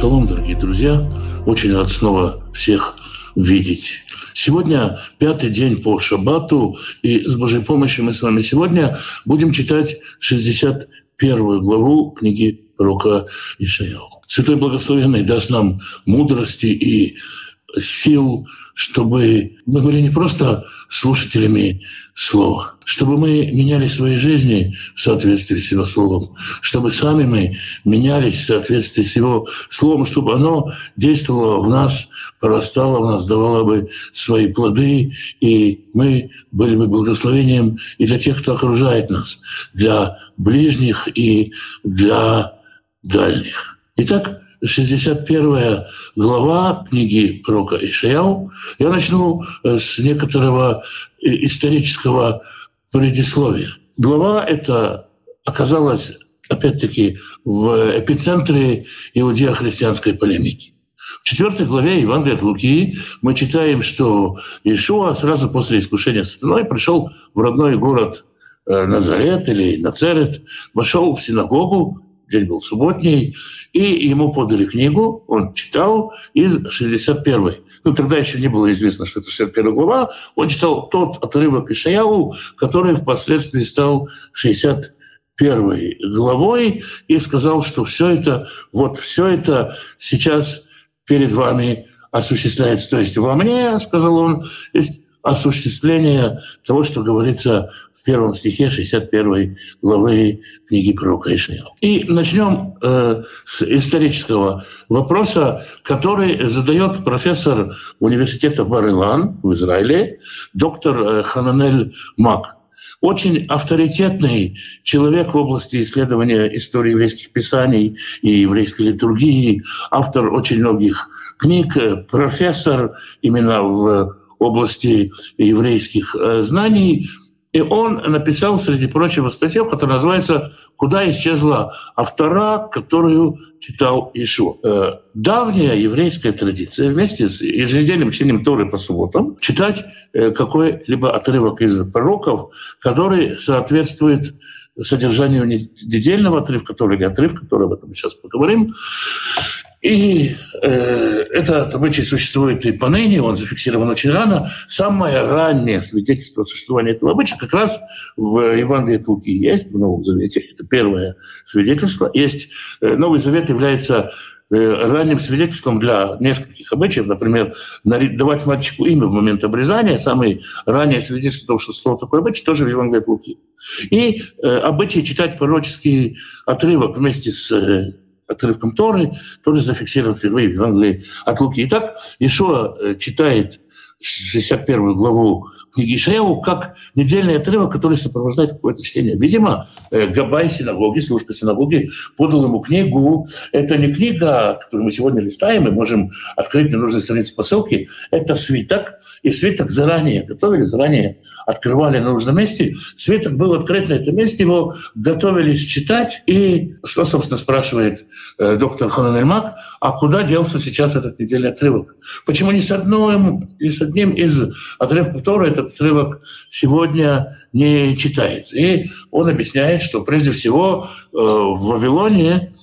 Шалом, дорогие друзья. Очень рад снова всех видеть. Сегодня пятый день по шаббату, и с Божьей помощью мы с вами сегодня будем читать 61 главу книги пророка Ишаяу. Святой Благословенный даст нам мудрости и сил, чтобы мы были не просто слушателями слова, чтобы мы меняли свои жизни в соответствии с его словом, чтобы сами мы менялись в соответствии с его словом, чтобы оно действовало в нас, прорастало в нас, давало бы свои плоды, и мы были бы благословением и для тех, кто окружает нас, для ближних и для дальних. Итак, 61 глава книги пророка Ишаяу. Я начну э, с некоторого э, исторического предисловия. Глава эта оказалась, опять-таки, в эпицентре иудео-христианской полемики. В четвертой главе Евангелия от Луки мы читаем, что Иешуа сразу после искушения сатаной пришел в родной город э, Назарет или Нацерет, вошел в синагогу день был субботний, и ему подали книгу, он читал из 61 ну, тогда еще не было известно, что это 61 глава, он читал тот отрывок Ишаяу, который впоследствии стал 61 главой, и сказал, что все это, вот все это сейчас перед вами осуществляется. То есть во мне, сказал он, есть осуществление того, что говорится в первом стихе 61 главы книги пророка Ишая. И начнем э, с исторического вопроса, который задает профессор университета Бар-Илан в Израиле, доктор э, Хананель Мак. Очень авторитетный человек в области исследования истории еврейских писаний и еврейской литургии, автор очень многих книг, э, профессор именно в области еврейских э, знаний. И он написал, среди прочего, статью, которая называется «Куда исчезла автора, которую читал Ишуа». Э, давняя еврейская традиция вместе с еженедельным чтением Торы по субботам читать э, какой-либо отрывок из пророков, который соответствует содержанию недельного отрывка, который или отрывка, который об этом сейчас поговорим, и э, этот обычай существует и поныне, он зафиксирован очень рано. Самое раннее свидетельство существования этого обычая как раз в Евангелии от Луки есть, в Новом Завете. Это первое свидетельство. Есть э, Новый Завет является э, ранним свидетельством для нескольких обычаев. Например, давать мальчику имя в момент обрезания. Самое раннее свидетельство, что слово такое обычай, тоже в Евангелии от Луки. И э, обычай читать пророческий отрывок вместе с э, отрывком Торы, тоже зафиксирован впервые в Евангелии от Луки. Итак, Ишуа э, читает 61 главу книги Ишаяу как недельный отрывок, который сопровождает какое-то чтение. Видимо, э, Габай синагоги, служка синагоги, подал ему книгу. Это не книга, которую мы сегодня листаем, мы можем открыть на нужной странице по ссылке. Это свиток, и свиток заранее готовили, заранее открывали на нужном месте. Свиток был открыт на этом месте, его готовились читать. И что, собственно, спрашивает э, доктор Ханан Эльмак, а куда делся сейчас этот недельный отрывок? Почему не с одним, не с одним из отрывков Тора этот отрывок сегодня не читается. И он объясняет, что прежде всего э, в Вавилоне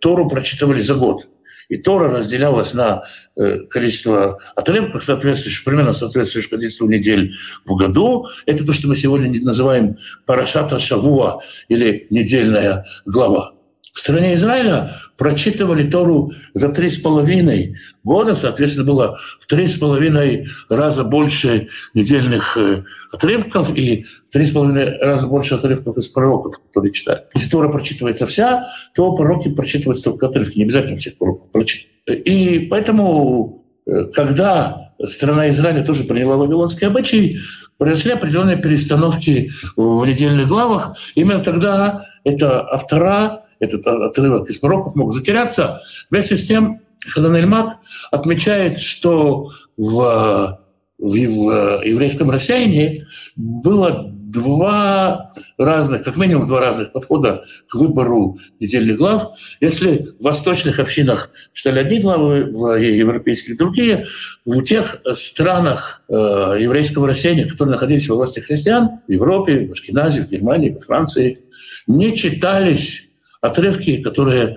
Тору прочитывали за год. И Тора разделялась на э, количество отрывков, соответствующих, примерно соответствующих количеству недель в году. Это то, что мы сегодня называем Парашата Шавуа или недельная глава. В стране Израиля прочитывали Тору за три с половиной года, соответственно, было в три с половиной раза больше недельных э, отрывков и в три с половиной раза больше отрывков из пророков, которые читали. Если Тора прочитывается вся, то пророки прочитываются только отрывки, не обязательно всех пророков прочитать. И поэтому, э, когда страна Израиля тоже приняла вавилонский обычай, произошли определенные перестановки в недельных главах. Именно тогда это автора этот отрывок из пророков мог затеряться. Вместе с тем Хадан Эльмак отмечает, что в, в, в еврейском рассеянии было два разных, как минимум два разных подхода к выбору недельных глав. Если в восточных общинах читали одни главы, в европейских другие, в тех странах э, еврейского рассеяния, которые находились во власти христиан, в Европе, в Ашкеназе, в Германии, в Франции, не читались отрывки, которые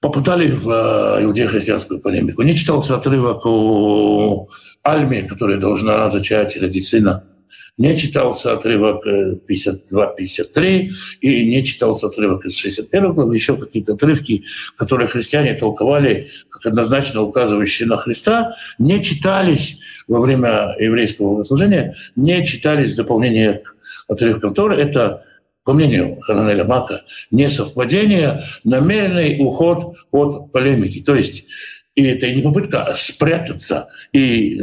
попадали в э, иудео-христианскую полемику. Не читался отрывок о Альме, которая должна зачать и родить сына. Не читался отрывок 52-53 и не читался отрывок из 61 главы, еще какие-то отрывки, которые христиане толковали как однозначно указывающие на Христа, не читались во время еврейского богослужения, не читались в дополнение к отрывкам Торы. Это по мнению Хананеля Мака, не совпадение, намеренный уход от полемики. То есть и это не попытка спрятаться и э,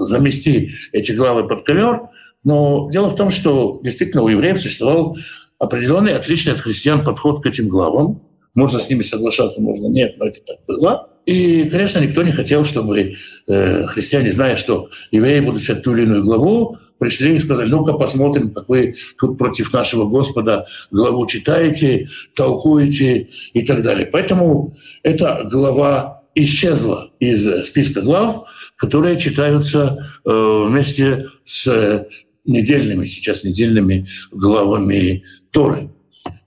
замести эти главы под ковер, но дело в том, что действительно у евреев существовал определенный, отличный от христиан подход к этим главам. Можно с ними соглашаться, можно нет, но это так было. И, конечно, никто не хотел, чтобы э, христиане, зная, что евреи будут читать ту или иную главу, пришли и сказали, ну-ка посмотрим, как вы тут против нашего Господа главу читаете, толкуете и так далее. Поэтому эта глава исчезла из списка глав, которые читаются э, вместе с недельными, сейчас недельными главами Торы.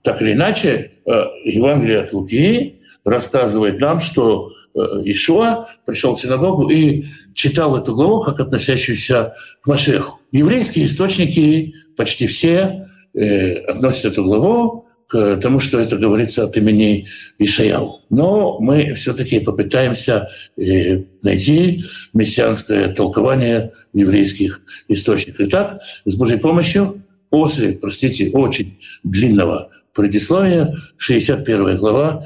Так или иначе, э, Евангелие от Луки рассказывает нам, что э, Ишуа пришел в синагогу и читал эту главу как относящуюся к Машеху. Еврейские источники почти все э, относят эту главу к тому, что это говорится от имени Ишаяу. Но мы все-таки попытаемся э, найти мессианское толкование еврейских источников. Итак, с Божьей помощью, после, простите, очень длинного предисловия, 61 глава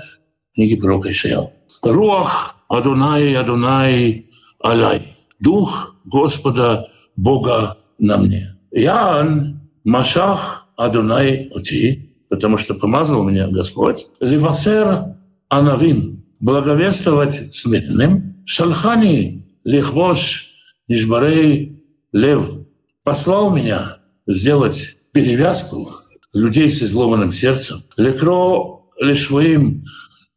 книги пророка Ишаяу. «Руах Адунай, Адунай, Алай». Дух Господа Бога на мне. Ян Машах Адунай Оти потому что помазал меня Господь. Ливасер Анавим, благовествовать смиренным. Шалхани лихвош нишбарей лев, послал меня сделать перевязку людей с изломанным сердцем. Лекро лишвоим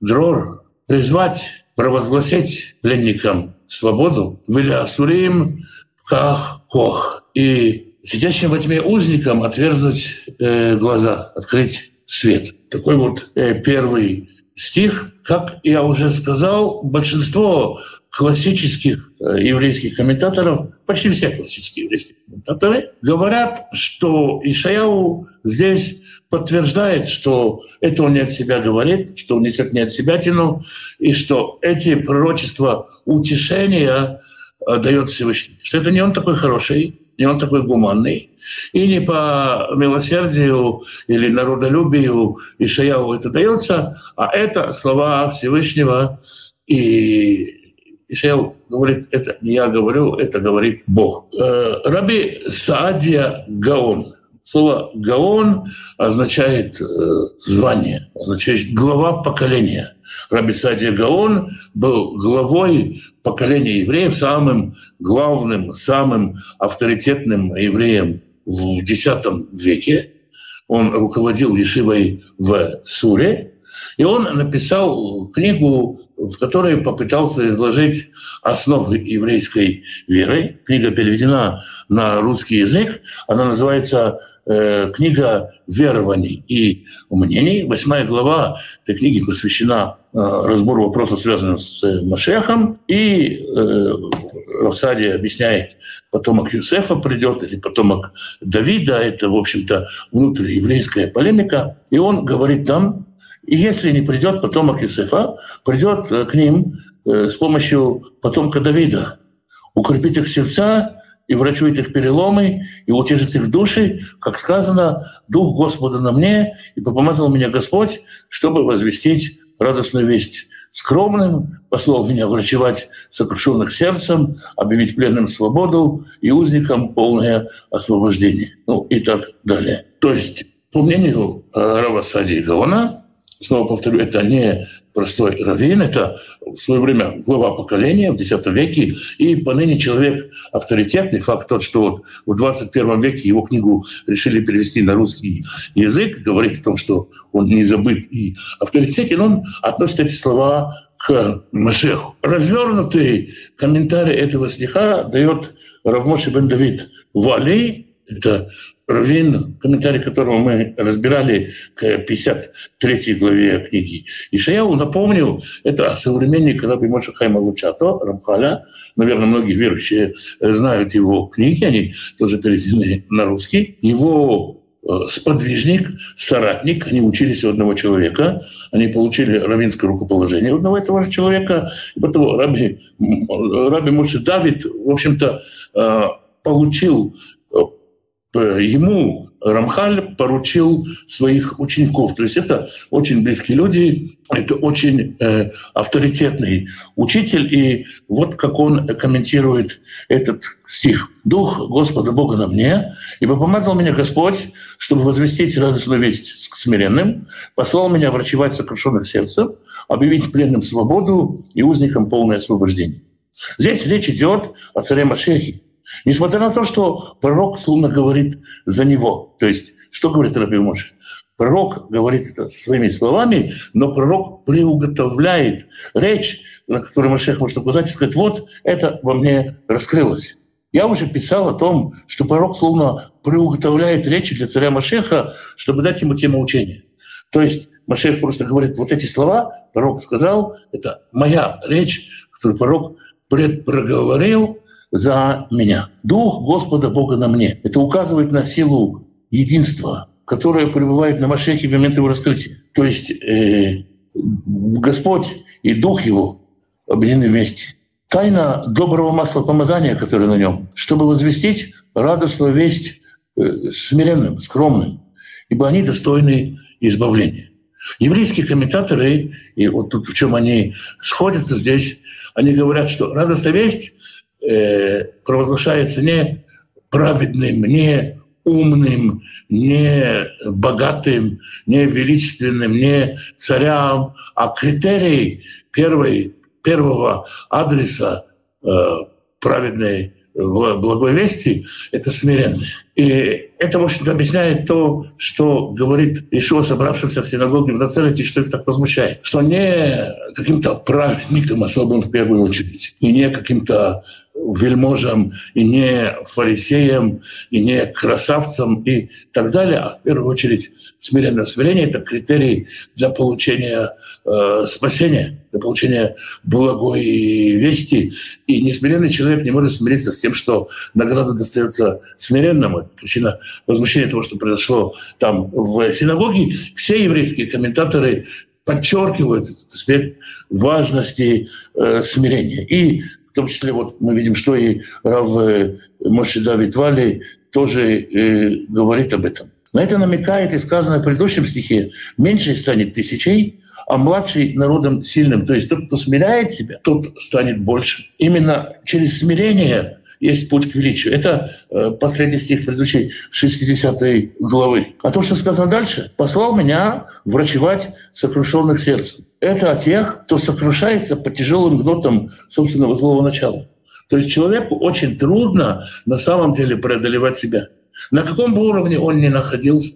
дрор, призвать, провозгласить пленникам свободу. Виля асурим ках кох. И сидящим во тьме узникам отверзнуть э, глаза, открыть свет. Такой вот э, первый стих. Как я уже сказал, большинство классических э, еврейских комментаторов, почти все классические еврейские комментаторы, говорят, что Ишаяу здесь подтверждает, что это он не от себя говорит, что он несет не от себя тяну, и что эти пророчества утешения дает Всевышний. Что это не он такой хороший, не он такой гуманный. И не по милосердию или народолюбию Ишаяу это дается, а это слова Всевышнего. И Ишаяу говорит, это не я говорю, это говорит Бог. Э, Раби Саадия Гаон. Слово «гаон» означает э, звание, означает глава поколения. Раби Садия Гаон был главой поколения евреев, самым главным, самым авторитетным евреем в X веке. Он руководил Ешивой в Суре, и он написал книгу, в которой попытался изложить основы еврейской веры. Книга переведена на русский язык. Она называется Э, книга верований и мнений. Восьмая глава этой книги посвящена э, разбору вопросов, связанных с Машехом. И э, Равсади объясняет, потомок Юсефа придет или потомок Давида. Это, в общем-то, внутриеврейская полемика. И он говорит там, если не придет потомок Юсефа, придет к ним с помощью потомка Давида. Укрепить их сердца и врачует их переломы, и утешит их души, как сказано, «Дух Господа на мне, и попомазал меня Господь, чтобы возвестить радостную весть скромным, послал меня врачевать сокрушенных сердцем, объявить пленным свободу и узникам полное освобождение». Ну и так далее. То есть, по мнению э, Рава Сади снова повторю, это не простой раввин, это в свое время глава поколения в X веке, и поныне человек авторитетный. Факт тот, что вот в 21 веке его книгу решили перевести на русский язык, говорит о том, что он не забыт и авторитетен, он относит эти слова к Машеху. Развернутый комментарий этого стиха дает Равмоши бен Давид Вали, это Равин, комментарий которого мы разбирали к 53 главе книги Ишаяу, напомню, это современник Раби Моша Хайма Лучато, Рамхаля. Наверное, многие верующие знают его книги, они тоже переведены на русский. Его э, сподвижник, соратник, они учились у одного человека, они получили равинское рукоположение у одного этого же человека, и потом Раби, Раби Моше Давид, в общем-то, э, получил ему Рамхаль поручил своих учеников. То есть это очень близкие люди, это очень э, авторитетный учитель. И вот как он комментирует этот стих. «Дух Господа Бога на мне, ибо помазал меня Господь, чтобы возвестить радостную весть к смиренным, послал меня врачевать сокрушенных сердцем, объявить пленным свободу и узникам полное освобождение». Здесь речь идет о царе Машехе, Несмотря на то, что пророк словно говорит за него. То есть, что говорит Раби Моше? Пророк говорит это своими словами, но пророк приуготовляет речь, на которой Машех может указать и сказать, вот это во мне раскрылось. Я уже писал о том, что пророк словно приуготовляет речи для царя Машеха, чтобы дать ему тему учения. То есть Машех просто говорит, вот эти слова пророк сказал, это моя речь, которую пророк предпроговорил, за меня. Дух Господа Бога на мне. Это указывает на силу единства, которое пребывает на Машехе в момент его раскрытия. То есть э, Господь и Дух Его объединены вместе. Тайна доброго масла помазания, которое на нем, чтобы возвестить радостную весть э, смиренным, скромным, ибо они достойны избавления. Еврейские комментаторы, и вот тут в чем они сходятся здесь, они говорят, что радостная весть э, провозглашается не праведным, не умным, не богатым, не величественным, не царям, а критерий первой, первого адреса э, праведной благой вести — это смиренные. И это, в общем-то, объясняет то, что говорит Ишуа, собравшимся в синагоге в Нацелете, что их так возмущает. Что не каким-то праведникам особым в первую очередь, и не каким-то вельможам, и не фарисеям, и не красавцам и так далее, а в первую очередь смиренное смирение — это критерий для получения э, спасения, для получения благой вести. И несмиренный человек не может смириться с тем, что награда достается смиренному. Это причина возмущения того, что произошло там в синагоге. Все еврейские комментаторы подчеркивают аспект важности э, смирения. И в том числе вот мы видим, что и Рав э, Моше Давид Вали тоже э, говорит об этом. На это намекает и сказано в предыдущем стихе «меньший станет тысячей, а младший народом сильным». То есть тот, кто смиряет себя, тот станет больше. Именно через смирение есть путь к величию. Это э, последний стих предыдущей 60 главы. А то, что сказано дальше, «послал меня врачевать сокрушенных сердцем». Это о тех, кто сокрушается по тяжелым гнотам собственного злого начала. То есть человеку очень трудно на самом деле преодолевать себя. На каком бы уровне он ни находился,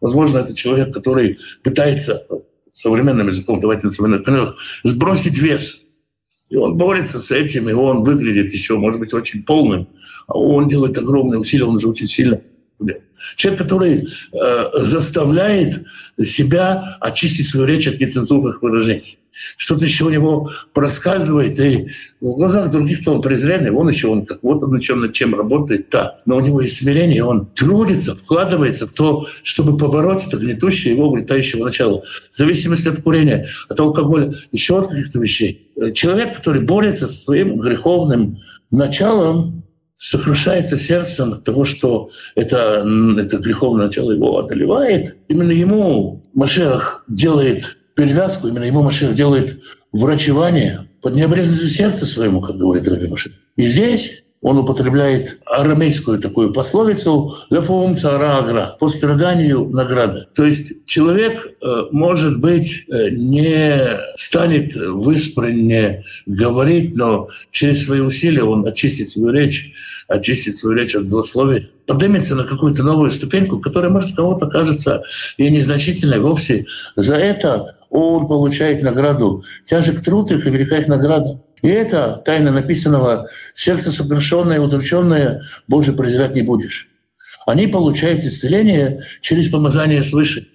возможно, это человек, который пытается современным языком, давайте на современных сбросить вес – и он борется с этим, и он выглядит еще, может быть, очень полным. А он делает огромные усилия, он уже очень сильно Человек, который э, заставляет себя очистить свою речь от нецензурных выражений. Что-то еще у него проскальзывает, и в глазах других-то он презренный, он еще он как вот он на чем, над чем работает, да. Но у него есть смирение, он трудится, вкладывается в то, чтобы побороть это гнетущее его угнетающего начала. В зависимости от курения, от алкоголя, еще от каких-то вещей. Человек, который борется со своим греховным началом, сокрушается сердцем от того, что это, это греховное начало его одолевает. Именно ему Машех делает перевязку, именно ему Машех делает врачевание под необрезанностью сердца своему, как говорит Раби Машех. И здесь он употребляет арамейскую такую пословицу «лефум цара агра» – «по страданию награда». То есть человек, э, может быть, э, не станет в исправне говорить, но через свои усилия он очистит свою речь, очистит свою речь от злословия, поднимется на какую-то новую ступеньку, которая, может, кому-то кажется и незначительной вовсе. За это он получает награду. Тяжек труд их и велика их награда. И это тайна написанного «сердце сокрушенное удрученное Боже презирать не будешь». они получают исцеление через помазание свыше.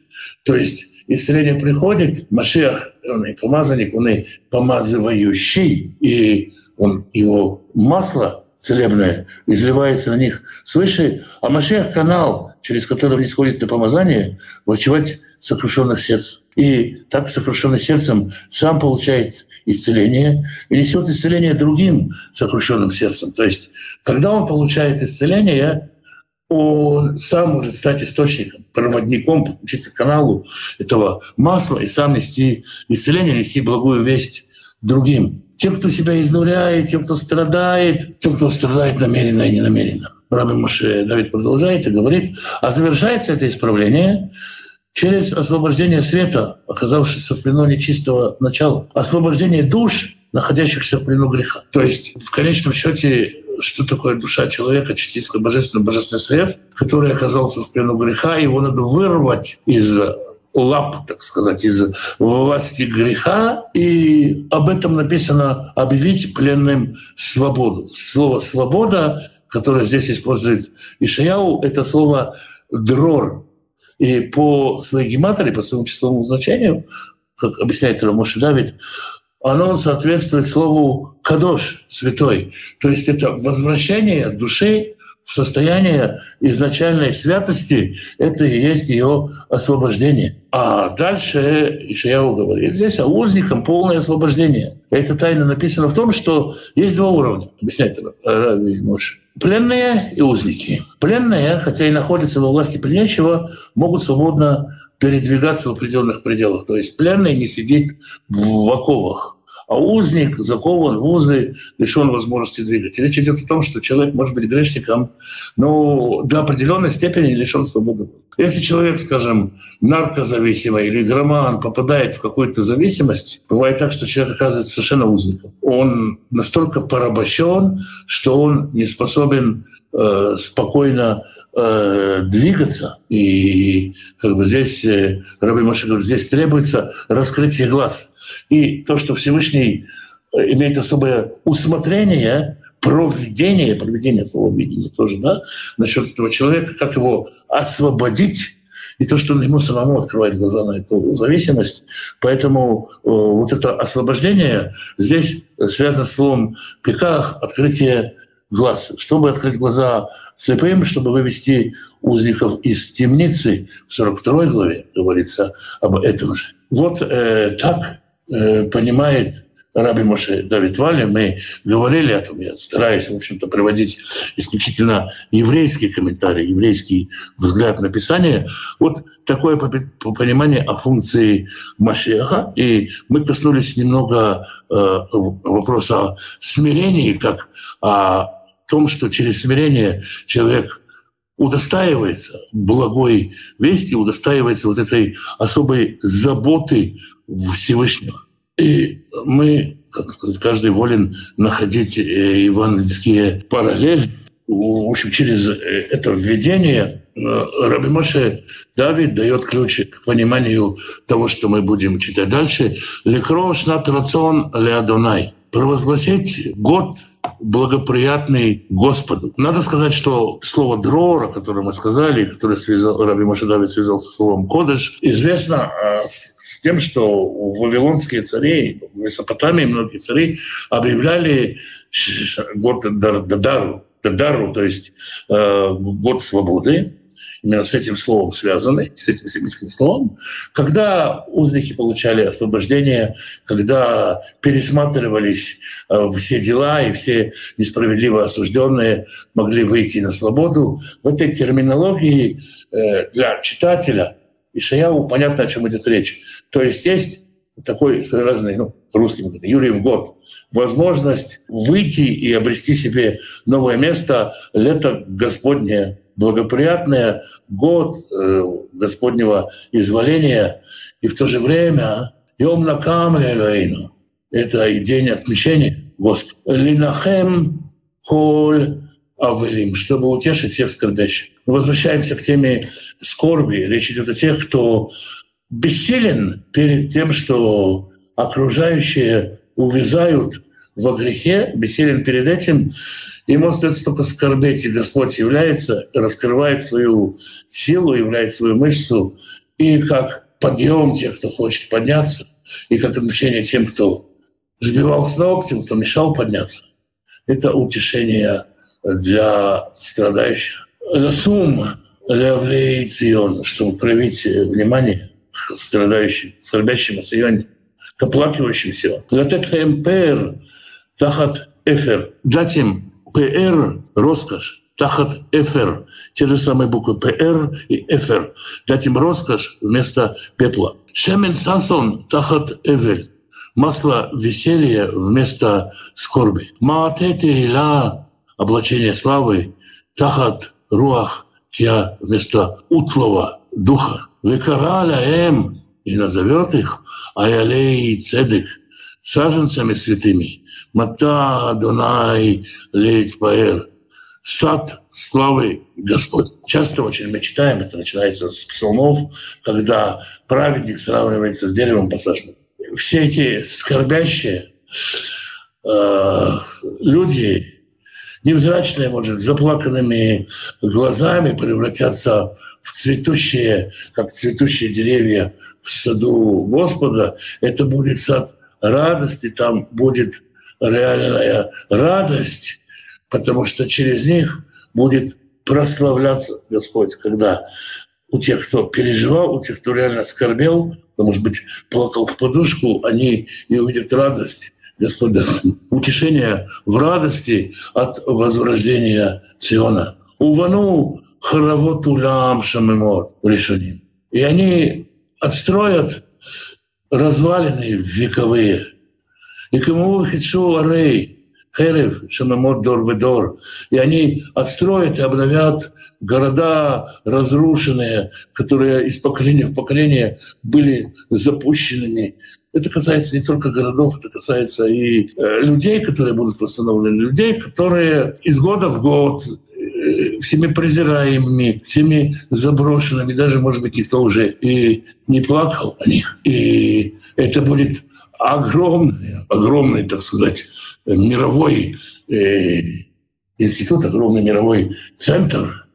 То есть исцеление приходит, Машиах, он и помазанник, он и помазывающий, и он, его масло целебное изливается на них свыше, а Машиах — канал, через который не сходит это помазание, врачевать сокрушенных сердц. И так сокрушенный сердцем сам получает исцеление и несет исцеление другим сокрушенным сердцем. То есть, когда он получает исцеление, он сам может стать источником, проводником, подключиться каналу этого масла и сам нести исцеление, нести благую весть другим. Тем, кто себя изнуряет, тем, кто страдает, тем, кто страдает намеренно и ненамеренно. Раби Муше Давид продолжает и говорит, а завершается это исправление через освобождение света, оказавшегося в плену нечистого начала, освобождение душ, находящихся в плену греха. То есть в конечном счете что такое душа человека, частица божественного, божественный свет, который оказался в плену греха, его надо вырвать из лап, так сказать, из власти греха. И об этом написано «объявить пленным свободу». Слово «свобода», которое здесь использует Ишаяу, это слово «дрор». И по своей гематории, по своему числовому значению, как объясняет Рамоши Давид, оно соответствует слову «кадош» — «святой». То есть это возвращение души в состояние изначальной святости, это и есть ее освобождение. А дальше Ишаяу говорит здесь о узникам полное освобождение. Эта тайна написана в том, что есть два уровня, объясняет Рави Мош. Пленные и узники. Пленные, хотя и находятся во власти пленящего, могут свободно передвигаться в определенных пределах. То есть пленный не сидит в оковах, а узник закован в узы, лишен возможности двигать. Речь идет о том, что человек может быть грешником, но до определенной степени лишен свободы. Если человек, скажем, наркозависимый или громан попадает в какую-то зависимость, бывает так, что человек оказывается совершенно узником. Он настолько порабощен, что он не способен э, спокойно э, двигаться. И как бы здесь, э, Раби Маша говорит, здесь требуется раскрытие глаз. И то, что Всевышний э, имеет особое усмотрение, проведение, проведение слова видения тоже, да, насчет этого человека, как его освободить и то, что ему самому открывает глаза на эту зависимость. Поэтому э, вот это освобождение здесь связано с словом «пиках», открытие глаз, чтобы открыть глаза слепым, чтобы вывести узников из темницы. В 42 главе говорится об этом же. Вот э, так понимает Раби Моше Давид Вали, мы говорили о том, я стараюсь, в общем-то, приводить исключительно еврейские комментарии, еврейский взгляд на Писание. Вот такое понимание о функции Машеха. И мы коснулись немного э, вопроса о смирении, как о том, что через смирение человек удостаивается благой вести, удостаивается вот этой особой заботы Всевышнего. И мы, каждый волен находить э, евангельские параллели. В общем, через э, это введение э, Раби Моше Давид дает ключ к пониманию того, что мы будем читать дальше. «Лекро шнат рацион леадонай» – провозгласить год благоприятный Господу. Надо сказать, что слово «дрор», о котором мы сказали, которое связал, Раби Моше Давид связал со словом «кодыш», известно а, с тем, что вавилонские цари, в Месопотамии многие цари объявляли год Дадару, Дадару, то есть э, год свободы, с этим словом связаны, с этим семитским словом, когда узники получали освобождение, когда пересматривались э, все дела и все несправедливо осужденные могли выйти на свободу. В этой терминологии э, для читателя Ишаяу понятно, о чем идет речь. То есть есть такой своеобразный, ну, русский Юрий в год, возможность выйти и обрести себе новое место, лето Господнее, благоприятное, год э, Господнего изволения, и в то же время Йом Накам. Это и день отмещения Господа. Линахем Коль Авелим, чтобы утешить всех скорбящих. Возвращаемся к теме скорби. Речь идет о тех, кто бессилен перед тем, что окружающие увязают во грехе, бессилен перед этим, ему остается только скорбеть, и Господь является, раскрывает свою силу, являет свою мышцу, и как подъем тех, кто хочет подняться, и как отмщение тем, кто сбивал с ног, тем, кто мешал подняться. Это утешение для страдающих. Сум Левлей Цион, чтобы проявить внимание к страдающим, скорбящим о Сионе, к оплакивающимся. Латет МПР тахат эфер. Дать им ПР – роскошь, тахат эфер. Те же самые буквы ПР и эфер. Дать им роскошь вместо пепла. Шемен сасон тахат эвель. Масло веселья вместо скорби. Маатете ила – облачение славы. Тахат руах я вместо утлого духа. Векараля эм и назовет их Аялей Цедек саженцами святыми. Мата Адонай Лейт Паэр. Сад славы Господь. Часто очень мы читаем, это начинается с псалмов, когда праведник сравнивается с деревом посаженным. Все эти скорбящие э, люди, невзрачные, может, с заплаканными глазами превратятся в цветущие, как цветущие деревья в саду Господа. Это будет сад радости, там будет реальная радость, потому что через них будет прославляться Господь, когда у тех, кто переживал, у тех, кто реально скорбел, кто, может быть, плакал в подушку, они и увидят радость Господь даст утешение в радости от возрождения Сиона. Увану харавот улам шамемор решеним. И они отстроят развалины вековые. И кому хитшу арей, херев, шамемор дор ведор. И они отстроят и обновят города разрушенные, которые из поколения в поколение были запущенными это касается не только городов, это касается и э, людей, которые будут восстановлены, людей, которые из года в год э, всеми презираемыми, всеми заброшенными, даже, может быть, никто уже и не плакал о них. И это будет огромный, огромный, так сказать, мировой э, институт, огромный мировой центр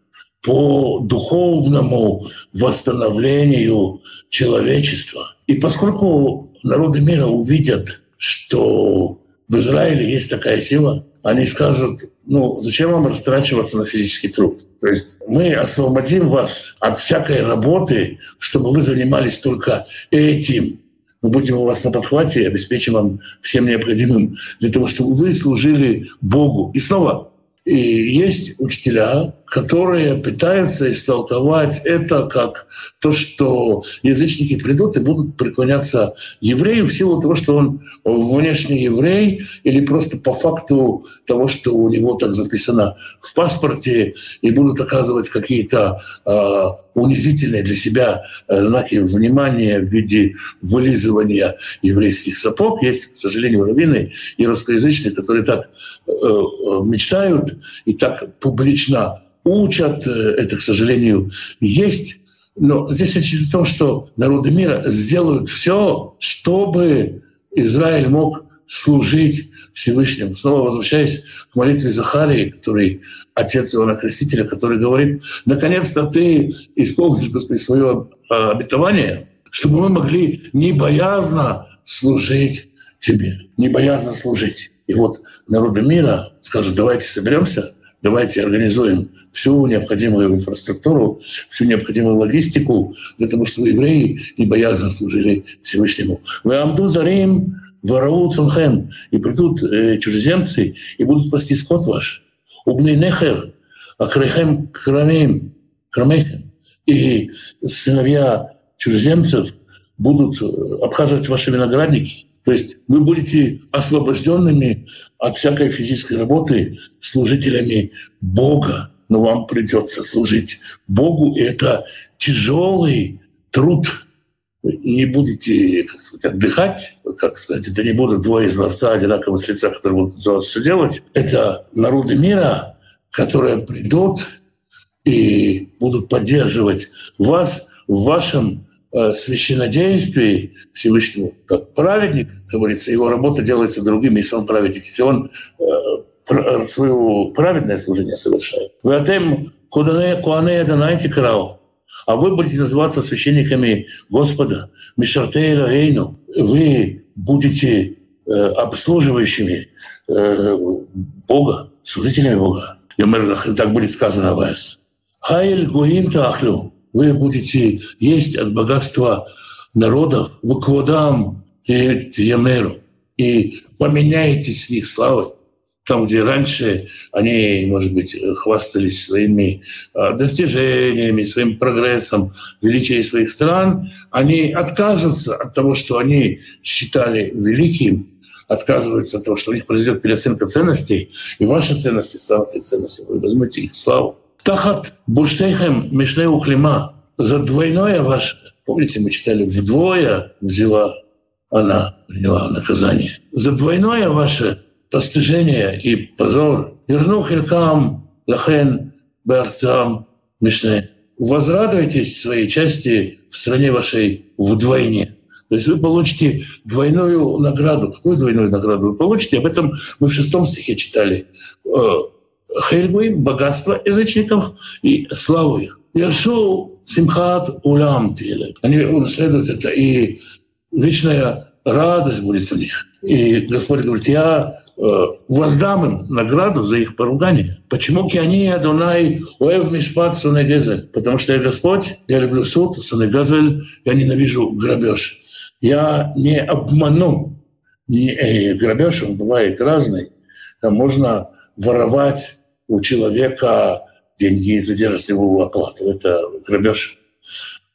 по духовному восстановлению человечества. И поскольку народы мира увидят, что в Израиле есть такая сила, они скажут, ну, зачем вам растрачиваться на физический труд? То есть мы освободим вас от всякой работы, чтобы вы занимались только этим. Мы будем у вас на подхвате и обеспечим вам всем необходимым для того, чтобы вы служили Богу. И снова, и есть учителя, которые пытаются истолковать это как то, что язычники придут и будут преклоняться еврею в силу того, что он внешний еврей, или просто по факту того, что у него так записано в паспорте, и будут оказывать какие-то э, унизительные для себя э, знаки внимания в виде вылизывания еврейских сапог. Есть, к сожалению, раввины и русскоязычные, которые так э, э мечтают, и так публично учат, это, к сожалению, есть. Но здесь речь идет о том, что народы мира сделают все, чтобы Израиль мог служить Всевышнему. Снова возвращаясь к молитве Захарии, который отец Иоанна Крестителя, который говорит, наконец-то ты исполнишь, Господи, свое а, обетование, чтобы мы могли не боязно служить Тебе, не боязно служить. И вот народы мира скажут, давайте соберемся, давайте организуем всю необходимую инфраструктуру, всю необходимую логистику для того, чтобы евреи не боязно служили Всевышнему. Вы амду зарим варау цунхем, и придут э, чужеземцы и будут спасти скот ваш. Убный нехер, акрехем крамим, крамехем. И сыновья чужеземцев будут э, обхаживать ваши виноградники, то есть вы будете освобожденными от всякой физической работы служителями Бога, но вам придется служить Богу, и это тяжелый труд. Не будете как сказать, отдыхать, как сказать, это не будут двое из ловца одинакового с лица, которые будут за вас все делать. Это народы мира, которые придут и будут поддерживать вас в вашем э, священнодействии Всевышнему, как праведник, говорится, его работа делается другим, если он праведник, если он э, свое праведное служение совершает. Вы атем куане данайте крау, а вы будете называться священниками Господа, Мишартейла Эйну. Вы будете э, обслуживающими э, Бога, служителями Бога. Так будет сказано о вас. Хайль гуим тахлю. Вы будете есть от богатства народов в квадам ямеру и поменяетесь с них славой. Там, где раньше они, может быть, хвастались своими а, достижениями, своим прогрессом, величием своих стран, они откажутся от того, что они считали великим, отказываются от того, что у них произойдет переоценка ценностей, и ваши ценности станут их ценностями. Вы возьмете их славу. Тахат буштейхем мишле ухлима. За двойное ваше, помните, мы читали, вдвое взяла она, приняла наказание. За двойное ваше постижение и позор. Верну лахен барцам мишне. Возрадуйтесь своей части в стране вашей вдвойне. То есть вы получите двойную награду. Какую двойную награду вы получите? Об этом мы в шестом стихе читали. Э, Хельгуи, богатство язычников и славу их. Яршу симхат улам Они унаследуют это, и вечная радость будет у них. И Господь говорит, я воздам им награду за их поругание. Почему киани Адонай уэв мишпат сунегезель? Потому что я Господь, я люблю суд, сунегезель, я ненавижу грабеж. Я не обману. Не, э, грабеж, он бывает разный. Там можно воровать у человека деньги, задержать его оплату. Это грабеж.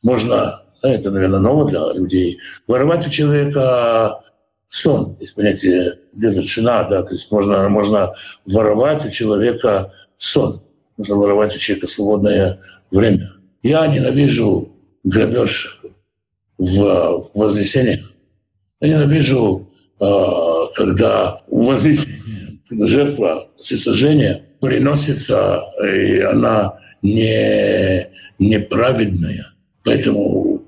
Можно, это, наверное, ново для людей, воровать у человека сон, есть понятие дезершина, да, то есть можно, можно воровать у человека сон, можно воровать у человека свободное время. Я ненавижу грабеж в вознесении. Я ненавижу, а, когда в когда жертва всесожжения приносится, и она не, неправедная. Поэтому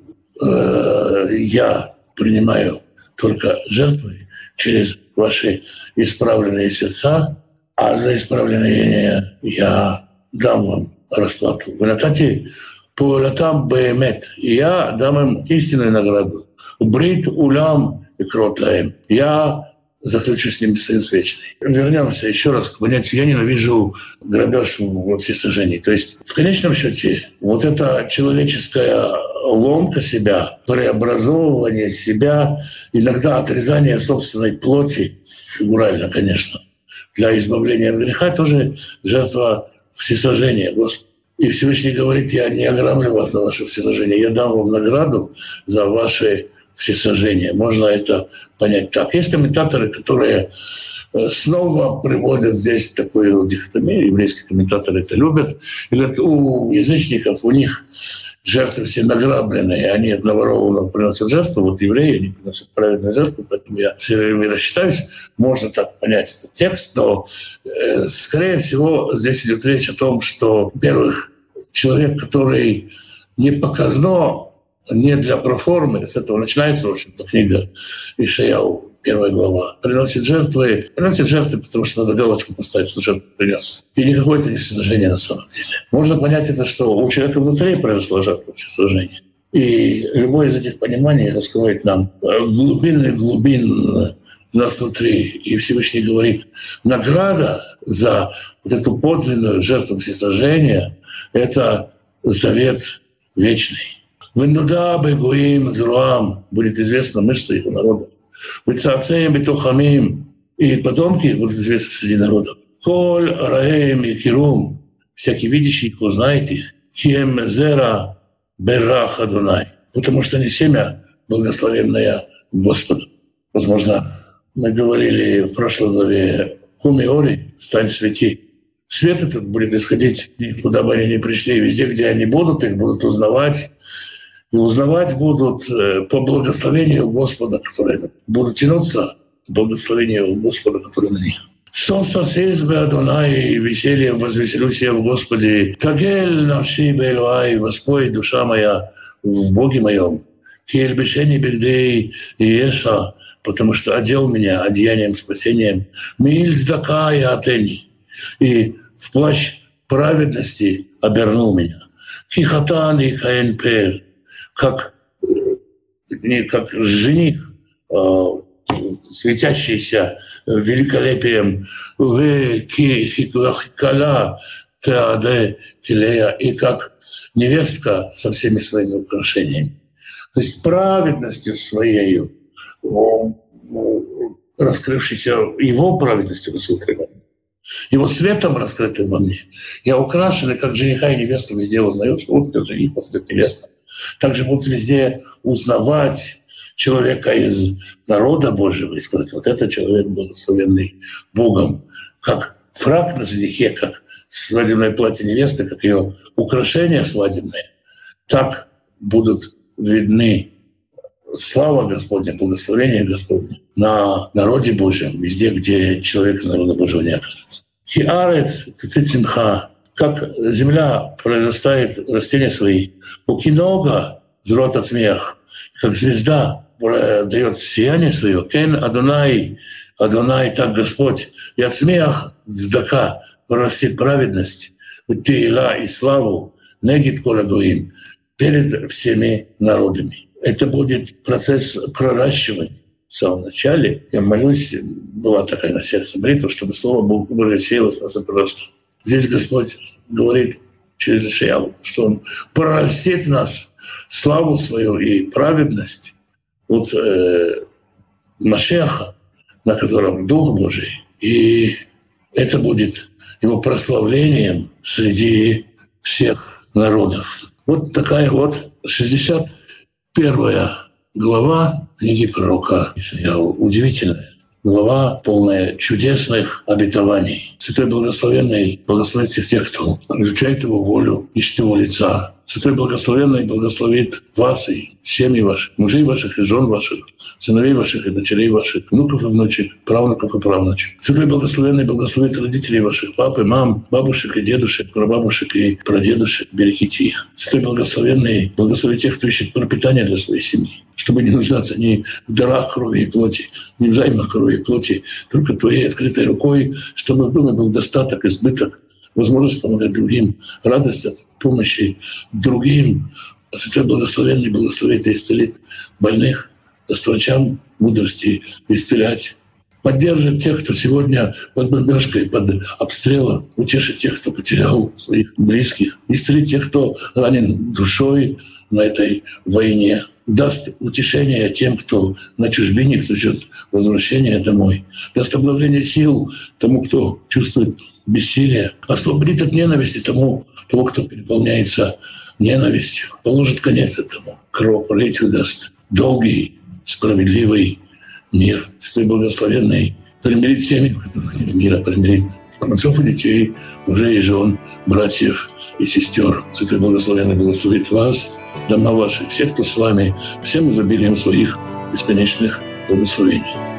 э, я принимаю только жертвы через ваши исправленные сердца, а за исправленные я дам вам расплату. Вы натате пуэлатам бэмет. Я дам им истинную награду. Брит улам и крот лаем. Я заключу с ними союз вечный. Вернемся еще раз к понятию «я ненавижу грабеж во всесожжении». То есть в конечном счете вот эта человеческая ломка себя, преобразовывание себя, иногда отрезание собственной плоти, фигурально, конечно, для избавления от греха тоже жертва всесожжения Господа. И Всевышний говорит, я не ограблю вас на ваше всесожжение, я дам вам награду за ваши всесожжения. Можно это понять так. Есть комментаторы, которые э, снова приводят здесь такую дихотомию, еврейские комментаторы это любят, и говорят, у язычников, у них жертвы все награбленные, они от наворованного приносят жертву, вот евреи, они приносят правильную жертву, поэтому я все время рассчитаюсь. Можно так понять этот текст, но, э, скорее всего, здесь идет речь о том, что, во-первых, человек, который не показно не для проформы, с этого начинается, в общем-то, книга Ишаяу, первая глава, приносит жертвы, приносит жертвы, потому что надо галочку поставить, что жертву принес. И никакое это не всесожжение на самом деле. Можно понять это, что у человека внутри произошла жертва всесожжения. И любое из этих пониманий раскрывает нам глубины глубин нас внутри. И Всевышний говорит, награда за вот эту подлинную жертву всесожжения — это завет вечный. Венуда бегуим зруам будет известна мышца их народа. Вицацеем бетухамим и потомки их будут известны среди народов. Коль раем и кирум, всякий видящий их узнает их. Кем зера берах Адунай. Потому что они семя благословенное Господа. Возможно, мы говорили в прошлой главе «Куми ори, стань свети». Свет этот будет исходить, куда бы они ни пришли, везде, где они будут, их будут узнавать, и узнавать будут э, по благословению Господа, которые будут тянуться к благословению Господа, который на них. Солнце сеизбе Адонай, и веселье возвеселюсь я в Господе. Кагель навши белуай, воспой душа моя в Боге моем. Кельбешени Бигдей Еша, потому что одел меня одеянием спасением. Миль Здака и Атени. И в плащ праведности обернул меня. Кихатан и Каэн как, не как жених, а, светящийся великолепием и как невестка со всеми своими украшениями. То есть праведностью своей, раскрывшейся его праведностью рассмотреваем, его светом раскрытым во мне. Я украшен, как жениха и невесту везде узнаю, что вот как жених, как невеста. Также будут везде узнавать человека из народа Божьего и сказать, вот это человек благословенный Богом, как фраг на женихе, как свадебное платье невесты, как ее украшение свадебное, так будут видны слава Господня, благословение Господне на народе Божьем, везде, где человек из народа Божьего не окажется. Хиарец, симха, как земля произрастает растения свои, у кинога взрот от смех, как звезда дает сияние свое, кен Адонай, Адонай, так Господь, и от смех здака растет праведность, Тейла и славу, негит колагуим, перед всеми народами. Это будет процесс проращивания в самом начале. Я молюсь, была такая на сердце бритва, чтобы Слово Божье сеялось нас просто. Здесь Господь говорит через Ишияву, что Он прорастет нас славу свою и праведность вот э, Машеха, на котором Дух Божий. И это будет его прославлением среди всех народов. Вот такая вот 61 глава книги пророка Ишаяу. Удивительная глава, полная чудесных обетований. Святой Благословенный благословит всех кто изучает его волю, ищет его лица, Святой Благословенный благословит вас и семьи ваших, мужей ваших и жен ваших, сыновей ваших и дочерей ваших, внуков и внучек, правнуков и правнучек. Святой Благословенный благословит родителей ваших, папы, мам, бабушек и дедушек, прабабушек и прадедушек, берегите их. Святой Благословенный благословит тех, кто ищет пропитание для своей семьи, чтобы не нуждаться ни в дарах крови и плоти, ни в займах крови и плоти, только твоей открытой рукой, чтобы в доме был достаток, избыток, возможность помогать другим, радость от помощи другим. А Святой Благословенный благословит и исцелит больных, даст врачам мудрости исцелять. Поддержит тех, кто сегодня под бомбежкой, под обстрелом, утешит тех, кто потерял своих близких, исцелит тех, кто ранен душой на этой войне даст утешение тем, кто на чужбине, кто ждет возвращения домой, даст обновление сил тому, кто чувствует бессилие, освободит от ненависти тому, того, кто переполняется ненавистью, положит конец этому. Кровопролитию, даст долгий, справедливый мир, святой благословенный, примирит семьи, в которых нет мира, примирит. Отцов и детей, мужей и жен, братьев и сестер. Святой благословенный благословит вас, дома ваши, всех, вами, всем изобилием своих бесконечных благословений.